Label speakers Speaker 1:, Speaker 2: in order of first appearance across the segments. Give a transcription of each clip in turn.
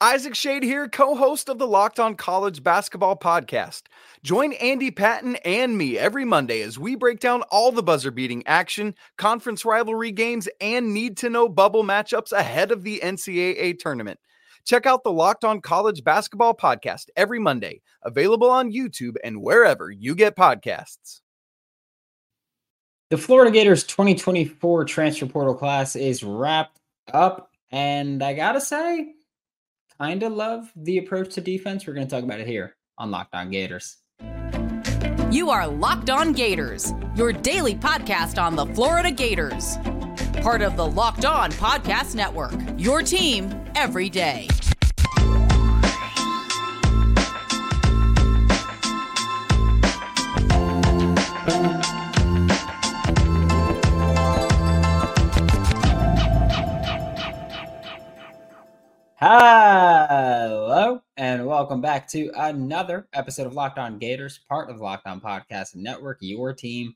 Speaker 1: Isaac Shade here, co host of the Locked On College Basketball Podcast. Join Andy Patton and me every Monday as we break down all the buzzer beating action, conference rivalry games, and need to know bubble matchups ahead of the NCAA tournament. Check out the Locked On College Basketball Podcast every Monday, available on YouTube and wherever you get podcasts.
Speaker 2: The Florida Gators 2024 transfer portal class is wrapped up, and I gotta say, kind of love the approach to defense. We're going to talk about it here on Locked On Gators.
Speaker 3: You are Locked On Gators, your daily podcast on the Florida Gators. Part of the Locked On Podcast Network, your team every day.
Speaker 2: Hello, back to another episode of Locked On Gators, part of Locked On Podcast Network, your team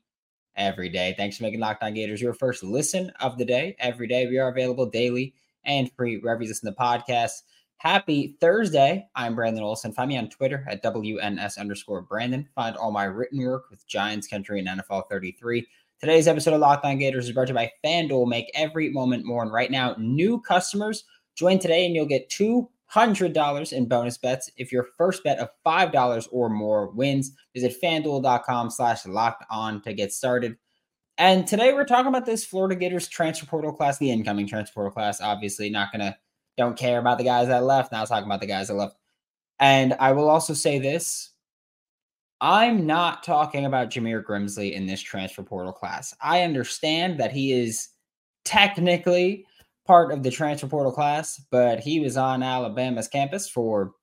Speaker 2: every day. Thanks for making Locked On Gators your first listen of the day. Every day, we are available daily and free wherever you listen to podcasts. Happy Thursday. I'm Brandon Olsen. Find me on Twitter at WNS underscore Brandon. Find all my written work with Giants Country and NFL 33. Today's episode of Locked On Gators is brought to you by FanDuel. Make every moment more. And right now, new customers – Join today and you'll get $200 in bonus bets if your first bet of $5 or more wins. Visit fanduel.com slash locked on to get started. And today we're talking about this Florida Gators transfer portal class, the incoming transfer portal class. Obviously, not going to, don't care about the guys that left. Now talking about the guys that left. And I will also say this I'm not talking about Jameer Grimsley in this transfer portal class. I understand that he is technically part of the transfer portal class, but he was on Alabama's campus for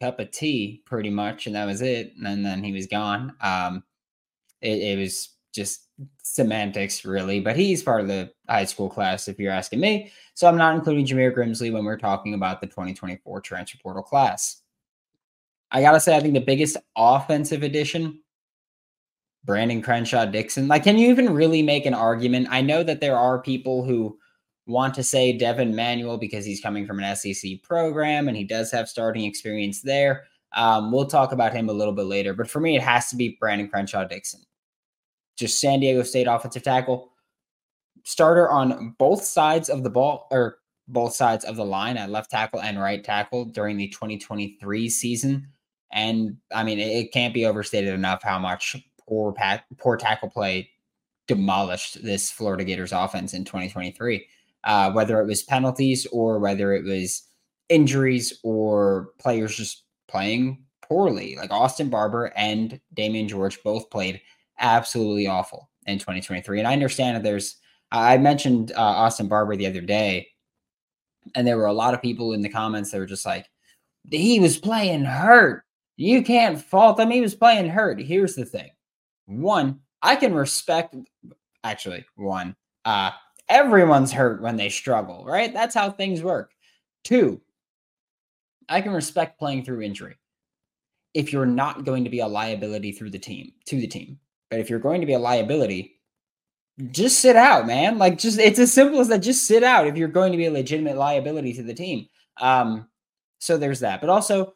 Speaker 2: cup of tea pretty much, and that was it. And then he was gone. Um, it, it was just semantics, really, but he's part of the high school class, if you're asking me. So I'm not including Jameer Grimsley when we're talking about the 2024 transfer portal class. I gotta say, I think the biggest offensive addition Brandon Crenshaw Dickson Like, can you even really make an argument? I know that there are people who want to say Devin Manuel because he's coming from an SEC program and he does have starting experience there. Um, we'll talk about him a little bit later, but for me, it has to be Brandon Crenshaw Dickson. Just San Diego State offensive tackle, starter on both sides of the ball or both sides of the line at left tackle and right tackle during the 2023 season. And I mean, it, can't be overstated enough how much poor pat, poor tackle play demolished this Florida Gators offense in 2023 uh, whether it was penalties or whether it was injuries or players just playing poorly. Like Austin Barber and Damieon George both played absolutely awful in 2023. And I understand that there's, I mentioned uh, Austin Barber the other day, and there were a lot of people in the comments that were just like, he was playing hurt. You can't fault him. He was playing hurt. Here's the thing one, I can respect, actually, one, uh, everyone's hurt when they struggle, right? That's how things work. Two, I can respect playing through injury if you're not going to be a liability through the team to the team. But if you're going to be a liability, just sit out, man. Like just it's as simple as that. Just sit out if you're going to be a legitimate liability to the team. Um, so there's that. But also,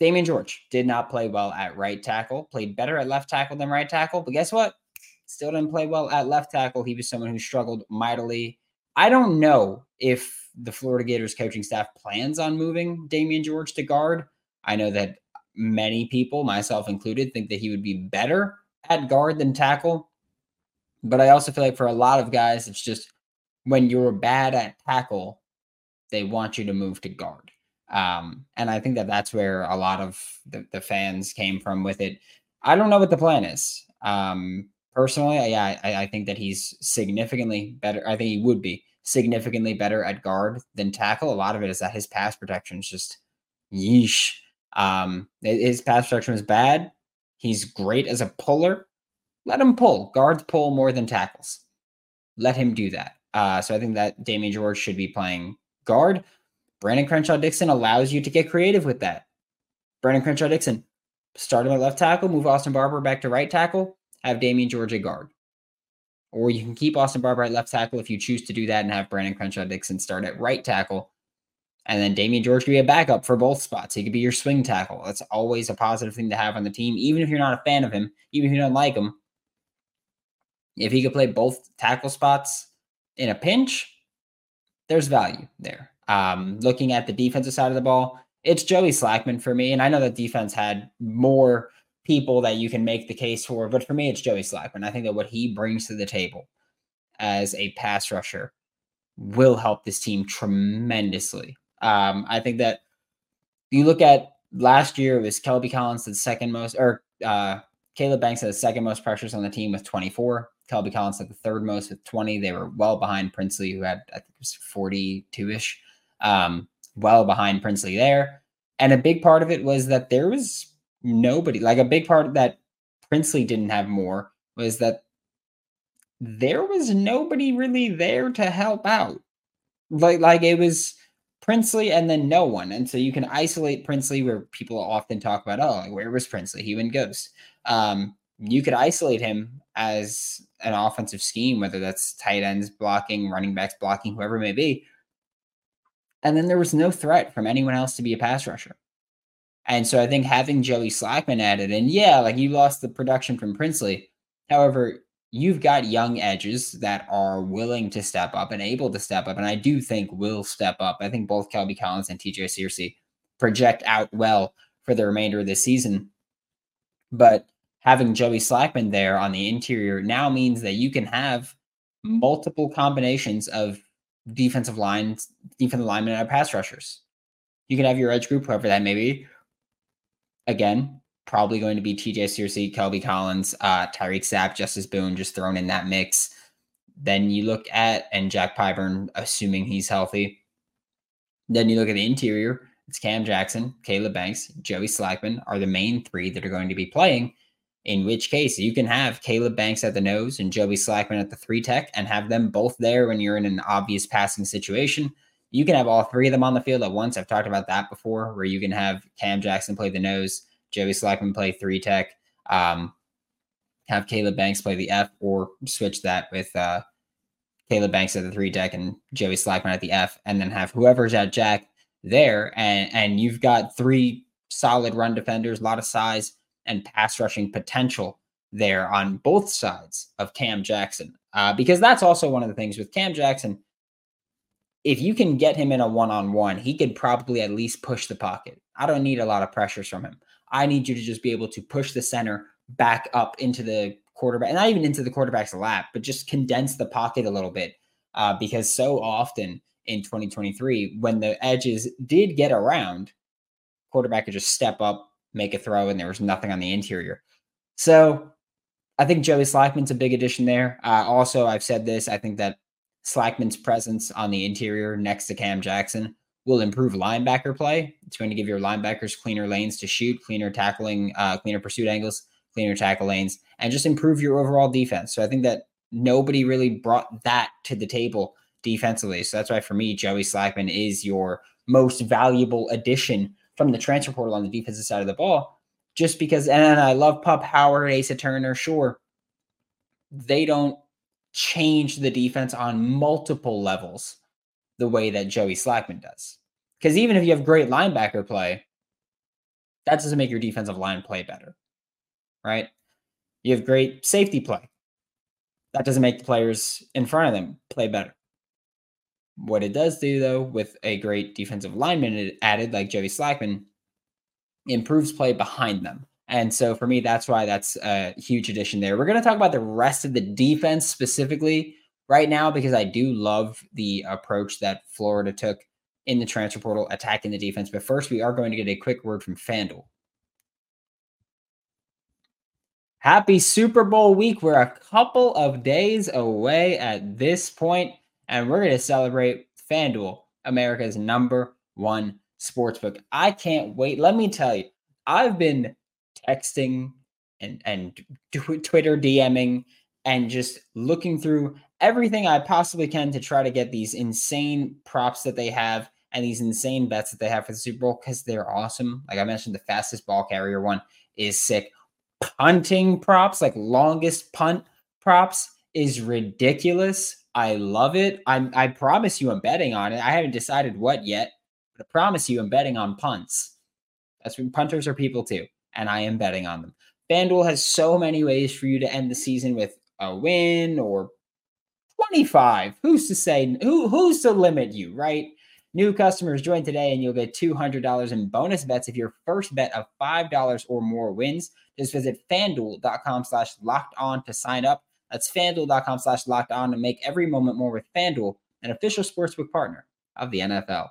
Speaker 2: Damieon George did not play well at right tackle, played better at left tackle than right tackle. But guess what? Still didn't play well at left tackle. He was someone who struggled mightily. I don't know if the Florida Gators coaching staff plans on moving Damieon George to guard. I know that many people, myself included, think that he would be better at guard than tackle. But I also feel like for a lot of guys, it's just when you're bad at tackle, they want you to move to guard. Um, and I think that that's where a lot of the, the, fans came from with it. I don't know what the plan is. Um, personally, yeah, I, I think that he's significantly better. I think he would be significantly better at guard than tackle. A lot of it is that his pass protection is just yeesh. Um, his pass protection is bad. He's great as a puller. Let him pull. Guards pull more than tackles. Let him do that. Uh, so I think that Damieon George should be playing guard. Brandon Crenshaw Dickson allows you to get creative with that. Brandon Crenshaw Dickson, start him at left tackle, move Austin Barber back to right tackle, have Damieon George at guard. Or you can keep Austin Barber at left tackle if you choose to do that and have Brandon Crenshaw Dickson start at right tackle And then Damieon George could be a backup for both spots. He could be your swing tackle. That's always a positive thing to have on the team, even if you're not a fan of him, even if you don't like him. If he could play both tackle spots in a pinch, there's value there. Um, looking at the defensive side of the ball, it's Joey Slackman for me. And I know that defense had more people that you can make the case for, but for me, it's Joey Slackman. I think that what he brings to the table as a pass rusher will help this team tremendously. Um, I think that you look at last year, it was Kelby Collins the second most, or uh, Caleb Banks had the second most pressures on the team with 24. Kelby Collins had the third most with 20. They were well behind Princely, who had, I think it was 42 ish, um, well behind Princely there. And a big part of it was that there was nobody, like a big part that Princely didn't have more was that there was nobody really there to help out. Like, like it was Princely and then no one. And so you can isolate Princely where people often talk about, oh, like, where was Princely? He went ghost. Um, you could isolate him as an offensive scheme, whether that's tight ends blocking, running backs blocking, whoever it may be. And then there was no threat from anyone else to be a pass rusher. And so I think having Joey Slackman added, and yeah, like you lost the production from Princely. However, you've got young edges that are willing to step up and able to step up. And I do think will step up. I think both Kelby Collins and TJ Searcy project out well for the remainder of the season. But having Joey Slackman there on the interior now means that you can have mm-hmm. multiple combinations of defensive lines, defensive linemen, and pass rushers. You can have your edge group, whoever that may be. Again, probably going to be TJ Searcy, Kelby Collins, uh, Tyreak Sapp, Justus Boone, just thrown in that mix. Then you look at, and Jack Pyburn, assuming he's healthy. Then you look at the interior. It's Cam Jackson, Caleb Banks, Joey Slackman are the main three that are going to be playing. In which case, you can have Caleb Banks at the nose and Joey Slackman at the three tech and have them both there when you're in an obvious passing situation. You can have all three of them on the field at once. I've talked about that before, where you can have Cam Jackson play the nose, Joey Slackman play three tech, um, have Caleb Banks play the F, or switch that with uh, Caleb Banks at the three tech and Joey Slackman at the F, and then have whoever's at Jack there, and and you've got three solid run defenders, a lot of size and pass rushing potential there on both sides of Cam Jackson, uh, because that's also one of the things with Cam Jackson. If you can get him in a one on one, he could probably at least push the pocket. I don't need a lot of pressures from him. I need you to just be able to push the center back up into the quarterback, and not even into the quarterback's lap, but just condense the pocket a little bit. Uh, because so often in 2023, when the edges did get around, quarterback could just step up, make a throw, and there was nothing on the interior. So I think Joey Slackman's a big addition there. Uh, also, I've said this. I think that Slackman's presence on the interior next to Cam Jackson will improve linebacker play. It's going to give your linebackers cleaner lanes to shoot, cleaner tackling, uh, cleaner pursuit angles, cleaner tackle lanes, and just improve your overall defense. So I think that nobody really brought that to the table defensively. So that's why for me, Joey Slackman is your most valuable addition from the transfer portal on the defensive side of the ball. Just because, and I love Pup Howard, Asa Turner, sure. They don't change the defense on multiple levels the way that Joey Slackman does. Because even if you have great linebacker play, that doesn't make your defensive line play better, right? You have great safety play. That doesn't make the players in front of them play better. What it does do, though, with a great defensive lineman added like Joey Slackman, improves play behind them. And so for me, that's why that's a huge addition there. We're going to talk about the rest of the defense specifically right now because I do love the approach that Florida took in the transfer portal, attacking the defense. But first, we are going to get a quick word from FanDuel. Happy Super Bowl week. We're a couple of days away at this point, and we're going to celebrate FanDuel, America's number one sportsbook. I can't wait. Let me tell you, I've been texting and, and Twitter DMing and just looking through everything I possibly can to try to get these insane props that they have and these insane bets that they have for the Super Bowl because they're awesome. Like I mentioned, the fastest ball carrier one is sick. Punting props, like longest punt props, is ridiculous. I love it. I'm I promise you I'm betting on it. I haven't decided what yet, but I promise you, I'm betting on punts. That's when punters are people too, and I am betting on them. FanDuel has so many ways for you to end the season with a win or 25. Who's to say who who's to limit you, right? New customers join today and you'll get $200 in bonus bets if your first bet of $5 or more wins. Just visit fanduel.com slash locked on to sign up. That's fanduel.com slash locked on to make every moment more with FanDuel, an official sportsbook partner of the NFL.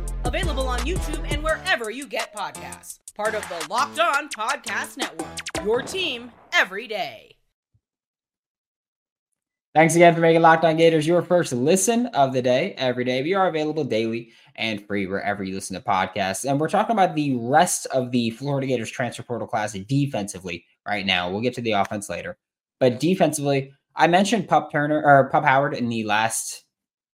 Speaker 3: Available on YouTube and wherever you get podcasts. Part of the Locked On Podcast Network. Your team every day.
Speaker 2: Thanks again for making Locked On Gators your first listen of the day every day. We are available daily and free wherever you listen to podcasts. And we're talking about the rest of the Florida Gators transfer portal class defensively right now. We'll get to the offense later. But defensively, I mentioned Pup Turner or Pup Howard in the last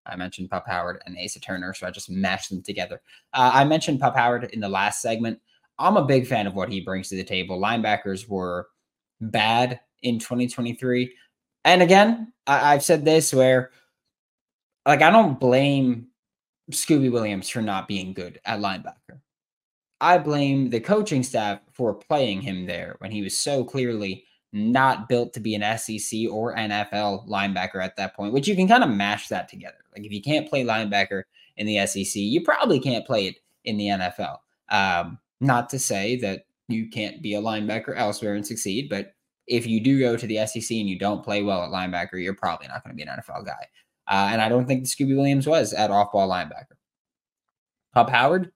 Speaker 2: I mentioned Pup Howard and Asa Turner, so I just mashed them together. Uh, I mentioned Pup Howard in the last segment. I'm a big fan of what he brings to the table. Linebackers were bad in 2023. And again, I, I've said this where, like, I don't blame Scooby Williams for not being good at linebacker. I blame the coaching staff for playing him there when he was so clearly not built to be an SEC or NFL linebacker at that point, which you can kind of mash that together. Like if you can't play linebacker in the SEC, you probably can't play it in the NFL. Um, not to say that you can't be a linebacker elsewhere and succeed, but if you do go to the SEC and you don't play well at linebacker, you're probably not going to be an NFL guy. Uh, and I don't think Scooby Williams was at off ball linebacker. Pup Howard,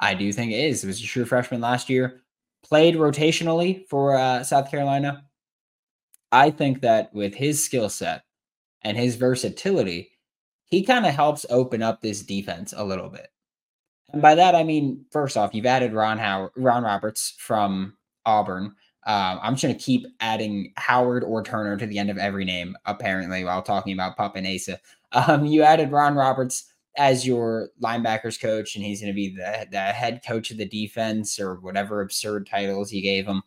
Speaker 2: I do think it is. It was a true freshman last year, played rotationally for uh, South Carolina. I think that with his skill set and his versatility, he kind of helps open up this defense a little bit. And by that I mean, first off, you've added Ron Howard, Ron Roberts from Auburn. Um, I'm just going to keep adding Howard or Turner to the end of every name, apparently, while talking about Pup and Asa. Um, you added Ron Roberts as your linebackers coach, and he's going to be the, the head coach of the defense or whatever absurd titles you gave him.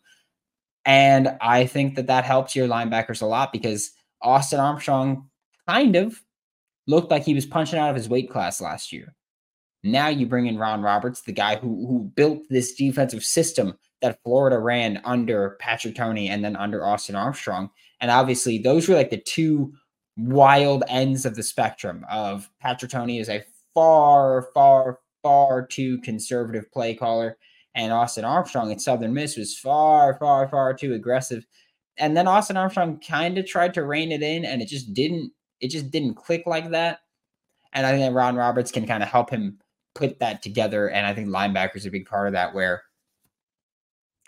Speaker 2: And I think that that helps your linebackers a lot because Austin Armstrong kind of looked like he was punching out of his weight class last year. Now you bring in Ron Roberts, the guy who who built this defensive system that Florida ran under Patrick Toney and then under Austin Armstrong. And obviously, those were like the two wild ends of the spectrum of Patrick Toney is a far, far, far too conservative play caller and Austin Armstrong at Southern Miss was far, far, far too aggressive. And then Austin Armstrong kind of tried to rein it in, and it just didn't. It just didn't click like that. And I think that Ron Roberts can kind of help him put that together. And I think linebackers are a big part of that. Where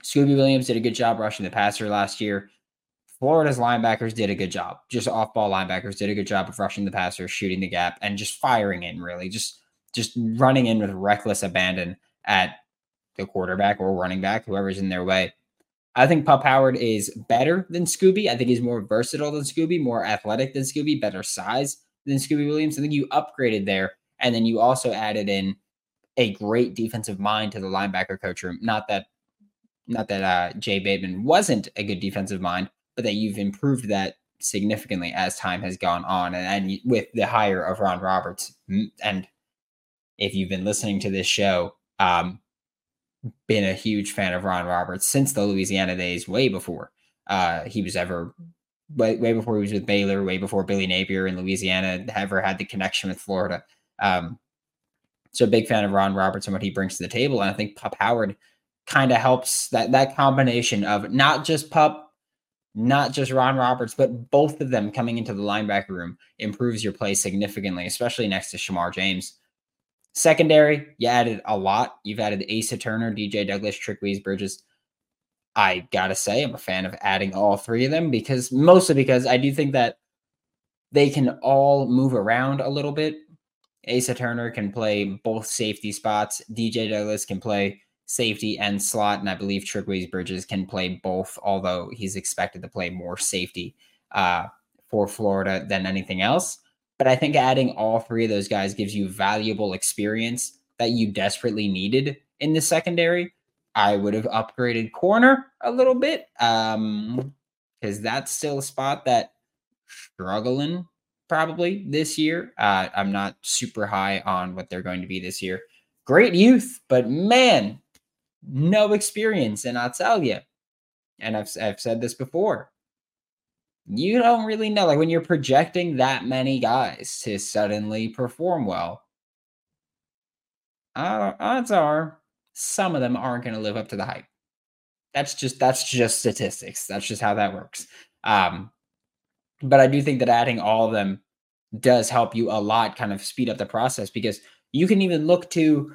Speaker 2: Scooby Williams did a good job rushing the passer last year. Florida's linebackers did a good job. Just off ball linebackers did a good job of rushing the passer, shooting the gap, and just firing in really, just just running in with reckless abandon at the quarterback or running back, whoever's in their way. I think Pup Howard is better than Scooby. I think he's more versatile than Scooby, more athletic than Scooby, better size than Scooby Williams. I think you upgraded there. And then you also added in a great defensive mind to the linebacker coach room. Not that not that uh, Jay Bateman wasn't a good defensive mind, but that you've improved that significantly as time has gone on. And, and with the hire of Ron Roberts, and if you've been listening to this show, um, been a huge fan of Ron Roberts since the Louisiana days, way before uh, he was ever, way, way before he was with Baylor, way before Billy Napier in Louisiana ever had the connection with Florida. Um, so big fan of Ron Roberts and what he brings to the table. And I think Pup Howard kind of helps that that combination of not just Pup, not just Ron Roberts, but both of them coming into the linebacker room improves your play significantly, especially next to Shamar James. Secondary, you added a lot. You've added Asa Turner, DJ Douglas, Trick Bridges. I gotta say, I'm a fan of adding all three of them because mostly because I do think that they can all move around a little bit Asa Turner can play both safety spots. DJ Douglas can play safety and slot, and I believe Trick Bridges can play both, although he's expected to play more safety uh, for Florida than anything else. But I think adding all three of those guys gives you valuable experience that you desperately needed in the secondary. I would have upgraded corner a little bit um because that's still a spot that struggling probably this year. Uh, I'm not super high on what they're going to be this year. Great youth, but man, no experience. And I'll tell you, and I've, I've said this before, you don't really know. Like when you're projecting that many guys to suddenly perform well, odds are some of them aren't going to live up to the hype. That's just that's just statistics. That's just how that works. Um, but I do think that adding all of them does help you a lot, kind of speed up the process because you can even look to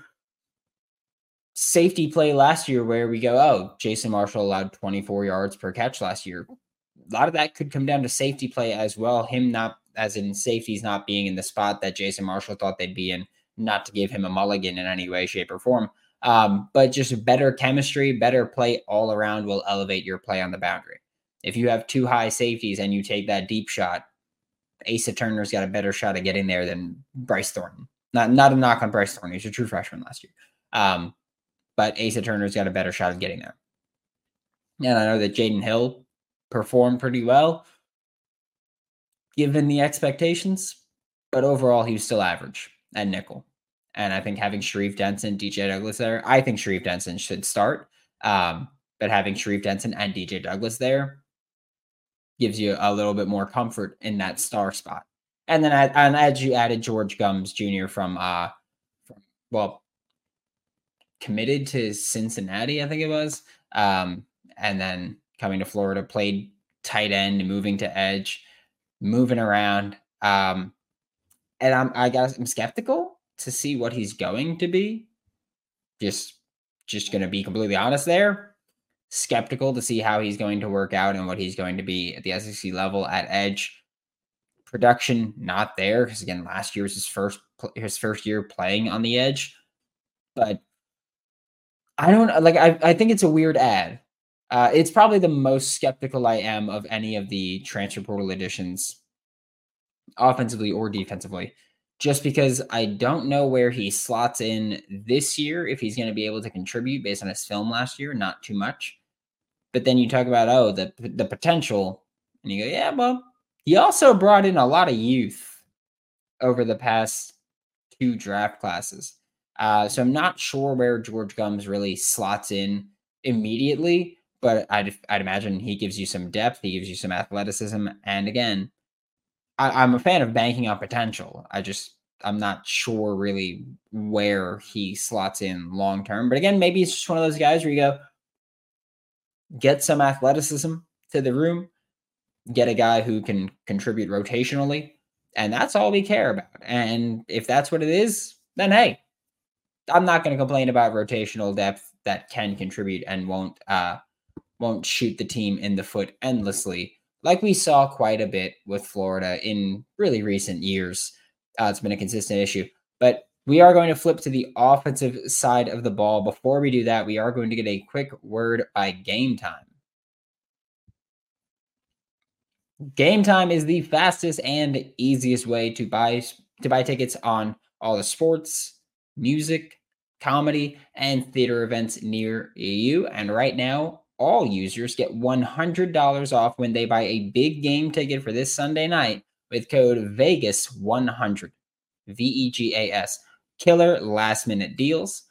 Speaker 2: safety play last year where we go, oh, Jason Marshall allowed 24 yards per catch last year. A lot of that could come down to safety play as well. Him not, as in safeties not being in the spot that Jason Marshall thought they'd be in, not to give him a mulligan in any way, shape, or form. Um, but just better chemistry, better play all around will elevate your play on the boundary. If you have two high safeties and you take that deep shot, Asa Turner's got a better shot at getting there than Bryce Thornton. Not not a knock on Bryce Thornton. He's a true freshman last year. Um, but Asa Turner's got a better shot at getting there. And I know that Jaden Hill performed pretty well given the expectations, but overall he was still average at nickel. And I think having Sharif Denson, DJ Douglas there, I think Sharif Denson should start. Um, but having Sharif Denson and DJ Douglas there gives you a little bit more comfort in that star spot. And then and as you added George Gumbs Jr. from uh from, well committed to Cincinnati, I think it was. Um, and then coming to Florida, played tight end, moving to edge, moving around. Um, and I'm I guess I'm skeptical to see what he's going to be. Just just gonna be completely honest there skeptical to see how he's going to work out and what he's going to be at the SEC level at edge. Production not there because again, last year was his first his first year playing on the edge, but I don't like. I I think it's a weird ad. Uh, it's probably the most skeptical I am of any of the transfer portal additions, offensively or defensively, just because I don't know where he slots in this year if he's going to be able to contribute based on his film last year. Not too much. But then you talk about oh the the potential, and you go yeah, well he also brought in a lot of youth over the past two draft classes. Uh, so I'm not sure where George Gumbs really slots in immediately, but I'd I'd imagine he gives you some depth, he gives you some athleticism, and again, I, I'm a fan of banking on potential. I just I'm not sure really where he slots in long term. But again, maybe it's just one of those guys where you go, get some athleticism to the room, get a guy who can contribute rotationally, and that's all we care about. And if that's what it is, then hey, I'm not going to complain about rotational depth that can contribute and won't uh won't shoot the team in the foot endlessly, like we saw quite a bit with Florida in really recent years. Uh, it's been a consistent issue, but we are going to flip to the offensive side of the ball. Before we do that, we are going to get a quick word by game time. Game time is the fastest and easiest way to buy to buy tickets on all the sports, music, comedy, and theater events near you. And right now, all users get $100 off when they buy a big game ticket for this Sunday night with code VEGAS100. V E G A S killer last minute deals,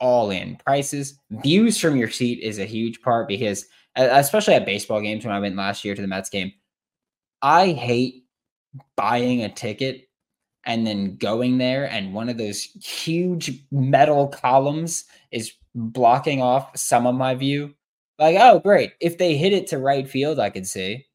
Speaker 2: all in prices. Views from your seat is a huge part because, especially at baseball games when I went last year to the Mets game, I hate buying a ticket and then going there and one of those huge metal columns is blocking off some of my view. Like, oh, great. If they hit it to right field, I could see,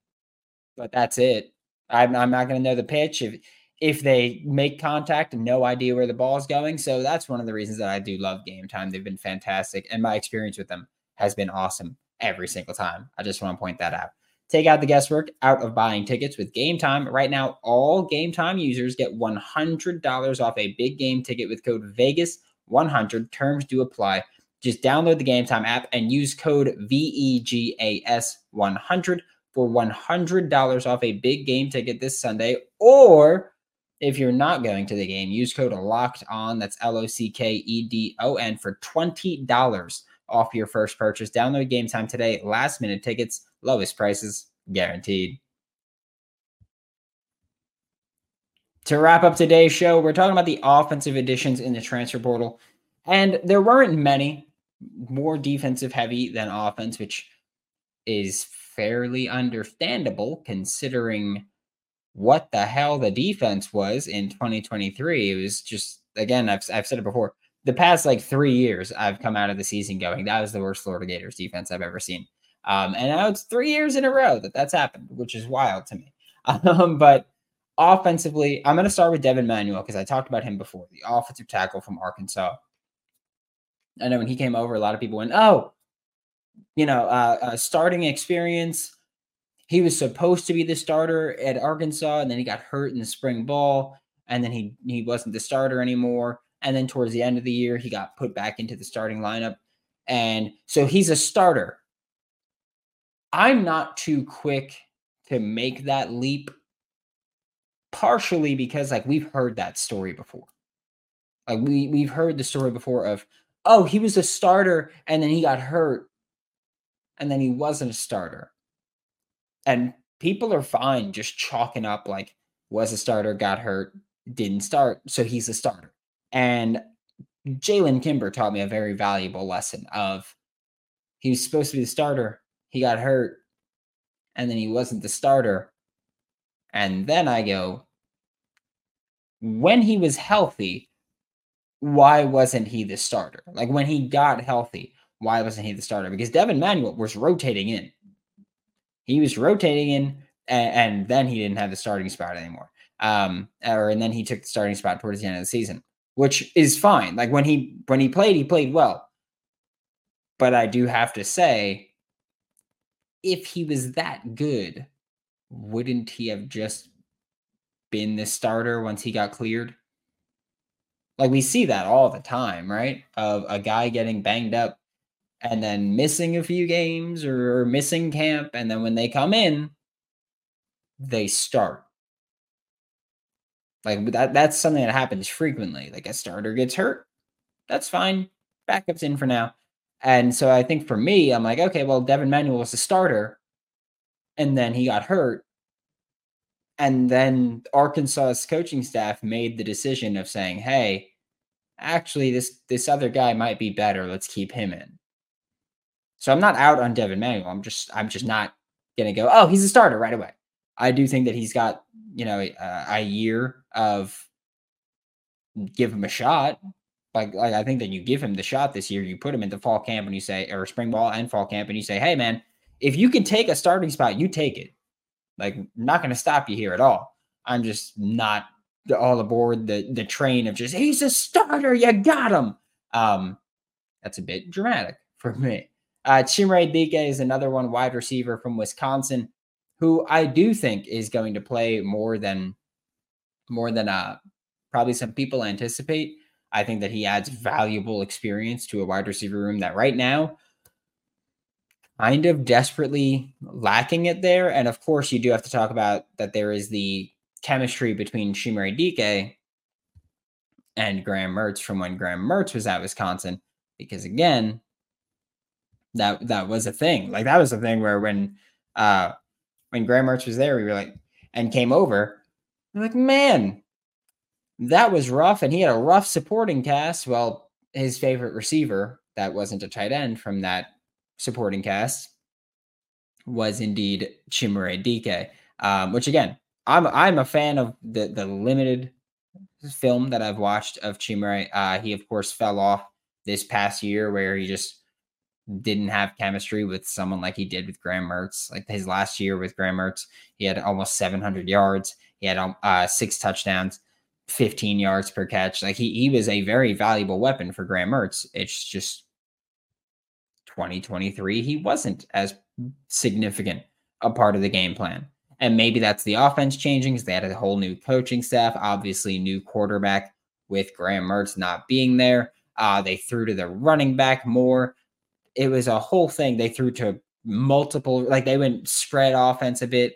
Speaker 2: but that's it. I'm, I'm not going to know the pitch. If if they make contact and no idea where the ball is going. So that's one of the reasons that I do love game time. They've been fantastic. And my experience with them has been awesome every single time. I just want to point that out. Take out the guesswork out of buying tickets with Game Time. Right now, all Game Time users get $100 off a big game ticket with code VEGAS100. Terms do apply. Just download the Game Time app and use code VEGAS100 for $100 off a big game ticket this Sunday. Or if you're not going to the game, use code LOCKED ON. That's L O C K E D O N for $20 off your first purchase. Download Game Time today. Last minute tickets, lowest prices guaranteed. To wrap up today's show, we're talking about the offensive additions in the transfer portal. And there weren't many more defensive heavy than offense, which is fairly understandable considering what the hell the defense was in 2023. It was just, again, I've, I've said it before. The past like three years, I've come out of the season going, that was the worst Florida Gators defense I've ever seen. Um, and now it's three years in a row that that's happened, which is wild to me. Um, but offensively, I'm going to start with Devin Manuel because I talked about him before, the offensive tackle from Arkansas. I know when he came over, a lot of people went, "Oh, you know, uh, uh, starting experience." He was supposed to be the starter at Arkansas, and then he got hurt in the spring ball, and then he he wasn't the starter anymore. And then towards the end of the year, he got put back into the starting lineup, and so he's a starter. I'm not too quick to make that leap, partially because like we've heard that story before. Like we we've heard the story before of oh, he was a starter and then he got hurt and then he wasn't a starter. And people are fine just chalking up like was a starter, got hurt, didn't start, so he's a starter. And Jalen Kimber taught me a very valuable lesson of he was supposed to be the starter, he got hurt, and then he wasn't the starter. And then I go, when he was healthy, why wasn't he the starter? Like when he got healthy, why wasn't he the starter? Because Devin Manuel was rotating in. He was rotating in, and, and then he didn't have the starting spot anymore. Um, or and then he took the starting spot towards the end of the season, which is fine. Like when he when he played, he played well. But I do have to say, if he was that good, wouldn't he have just been the starter once he got cleared? Like we see that all the time, right? Of a guy getting banged up and then missing a few games or, missing camp. And then when they come in, they start. Like that that's something that happens frequently. Like a starter gets hurt. That's fine. Backup's in for now. And so I think for me, I'm like, okay, well, Devin Manuel was the starter, and then he got hurt. And then Arkansas's coaching staff made the decision of saying, hey, actually this this other guy might be better. Let's keep him in. So I'm not out on Devin Manuel. I'm just I'm just not gonna go. Oh, he's a starter right away. I do think that he's got you know a, a year of give him a shot. Like, like I think that you give him the shot this year. You put him into fall camp and you say, or spring ball and fall camp, and you say, hey man, if you can take a starting spot, you take it. Like, not to stop you here at all. I'm just not all aboard the the train of just he's a starter, you got him. Um, that's a bit dramatic for me. Uh, Chimere Dike is another one, wide receiver from Wisconsin, who I do think is going to play more than more than uh probably some people anticipate. I think that he adds valuable experience to a wide receiver room that right now kind of desperately lacking it there. And of course, you do have to talk about that there is the chemistry between Chimere Dike and Graham Mertz from when Graham Mertz was at Wisconsin, because again, that that was a thing. Like that was a thing where when uh when Graham Mertz was there, we were like and came over, we're like, man, that was rough. And he had a rough supporting cast. Well, his favorite receiver that wasn't a tight end from that supporting cast was indeed Chimere Dike. Um, which again, I'm I'm a fan of the the limited film that I've watched of Chimere. Uh, he of course fell off this past year where he just didn't have chemistry with someone like he did with Graham Mertz. Like his last year with Graham Mertz, he had almost 700 yards. He had um, uh, six touchdowns, 15 yards per catch. Like he he was a very valuable weapon for Graham Mertz. It's just 2023 he wasn't as significant a part of the game plan. And maybe that's the offense changing because they had a whole new coaching staff, obviously, new quarterback with Graham Mertz not being there. Uh, they threw to the running back more. It was a whole thing. They threw to multiple, like they went spread offense a bit,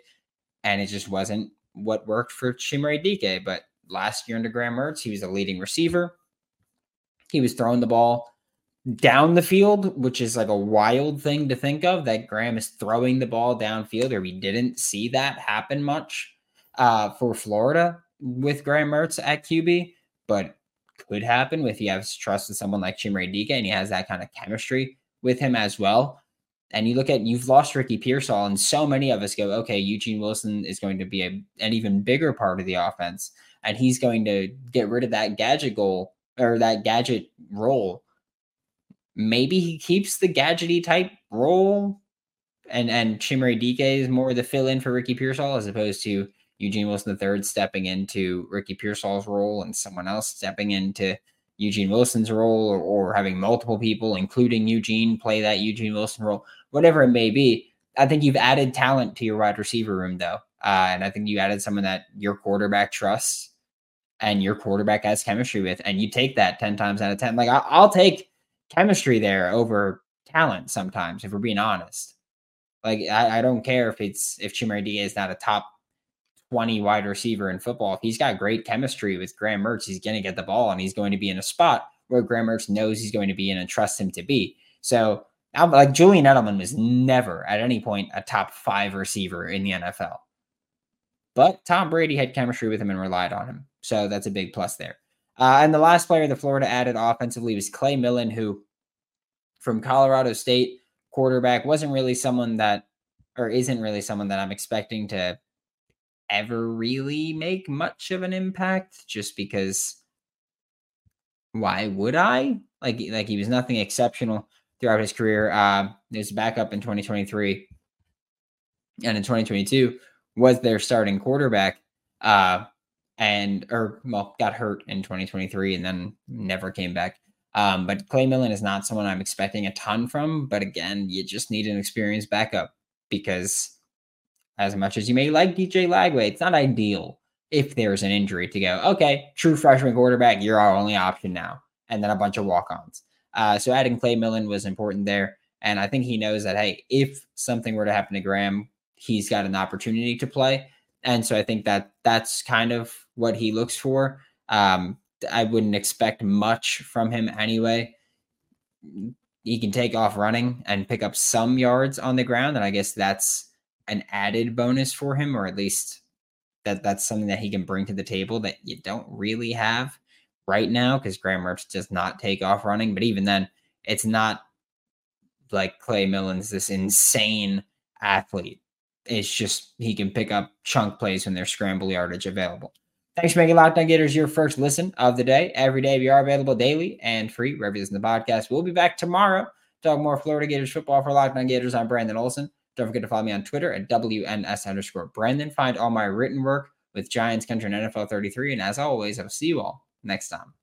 Speaker 2: and it just wasn't what worked for Chimere Dike. But last year under Graham Mertz, he was a leading receiver. He was throwing the ball down the field, which is like a wild thing to think of that Graham is throwing the ball downfield, or we didn't see that happen much uh, for Florida with Graham Mertz at QB, but could happen if he has trust with someone like Chimere Dike and he has that kind of chemistry with him as well. And you look at you've lost Ricky Pearsall, and so many of us go, okay, Eugene Wilson is going to be a, an even bigger part of the offense, and he's going to get rid of that gadget goal or that gadget role maybe he keeps the gadgety type role and and Chimere Dike is more the fill in for Ricky Pearsall as opposed to Eugene Wilson III stepping into Ricky Pearsall's role and someone else stepping into Eugene Wilson's role or, or having multiple people, including Eugene, play that Eugene Wilson role, whatever it may be. I think you've added talent to your wide receiver room, though. Uh, and I think you added someone that your quarterback trusts and your quarterback has chemistry with. And you take that 10 times out of 10. Like, I, I'll take chemistry there over talent sometimes, if we're being honest. Like I, I don't care if it's if Chimere Dike is not a top 20 wide receiver in football. If he's got great chemistry with Graham Mertz, he's going to get the ball and he's going to be in a spot where Graham Mertz knows he's going to be in and trusts him to be. So like Julian Edelman was never at any point a top five receiver in the NFL. But Tom Brady had chemistry with him and relied on him. So that's a big plus there. Uh, and the last player the Florida added offensively was Clay Millen, who from Colorado State quarterback wasn't really someone that, or isn't really someone that I'm expecting to ever really make much of an impact just because why would I? Like, like he was nothing exceptional throughout his career. Uh, he was backup in 2023 and in 2022 was their starting quarterback. Uh, and or well got hurt in 2023 and then never came back. Um, but Clay Millen is not someone I'm expecting a ton from. But again, you just need an experienced backup because as much as you may like DJ Lagway, it's not ideal if there's an injury to go, okay, true freshman quarterback, you're our only option now. And then a bunch of walk ons. Uh, so adding Clay Millen was important there. And I think he knows that, hey, if something were to happen to Graham, he's got an opportunity to play. And so I think that that's kind of what he looks for. Um, I wouldn't expect much from him anyway. He can take off running and pick up some yards on the ground, and I guess that's an added bonus for him, or at least that that's something that he can bring to the table that you don't really have right now because Graham Mertz does not take off running. But even then, it's not like Clay Millen's this insane athlete. It's just he can pick up chunk plays when there's scramble yardage available. Thanks for making Locked On Gators your first listen of the day. Every day we are available daily and free wherever you listen to the podcast. We'll be back tomorrow to talk more Florida Gators football for Locked On Gators. I'm Brandon Olsen. Don't forget to follow me on Twitter at WNS underscore Brandon. Find all my written work with Giants Country and NFL 33. And as always, I'll see you all next time.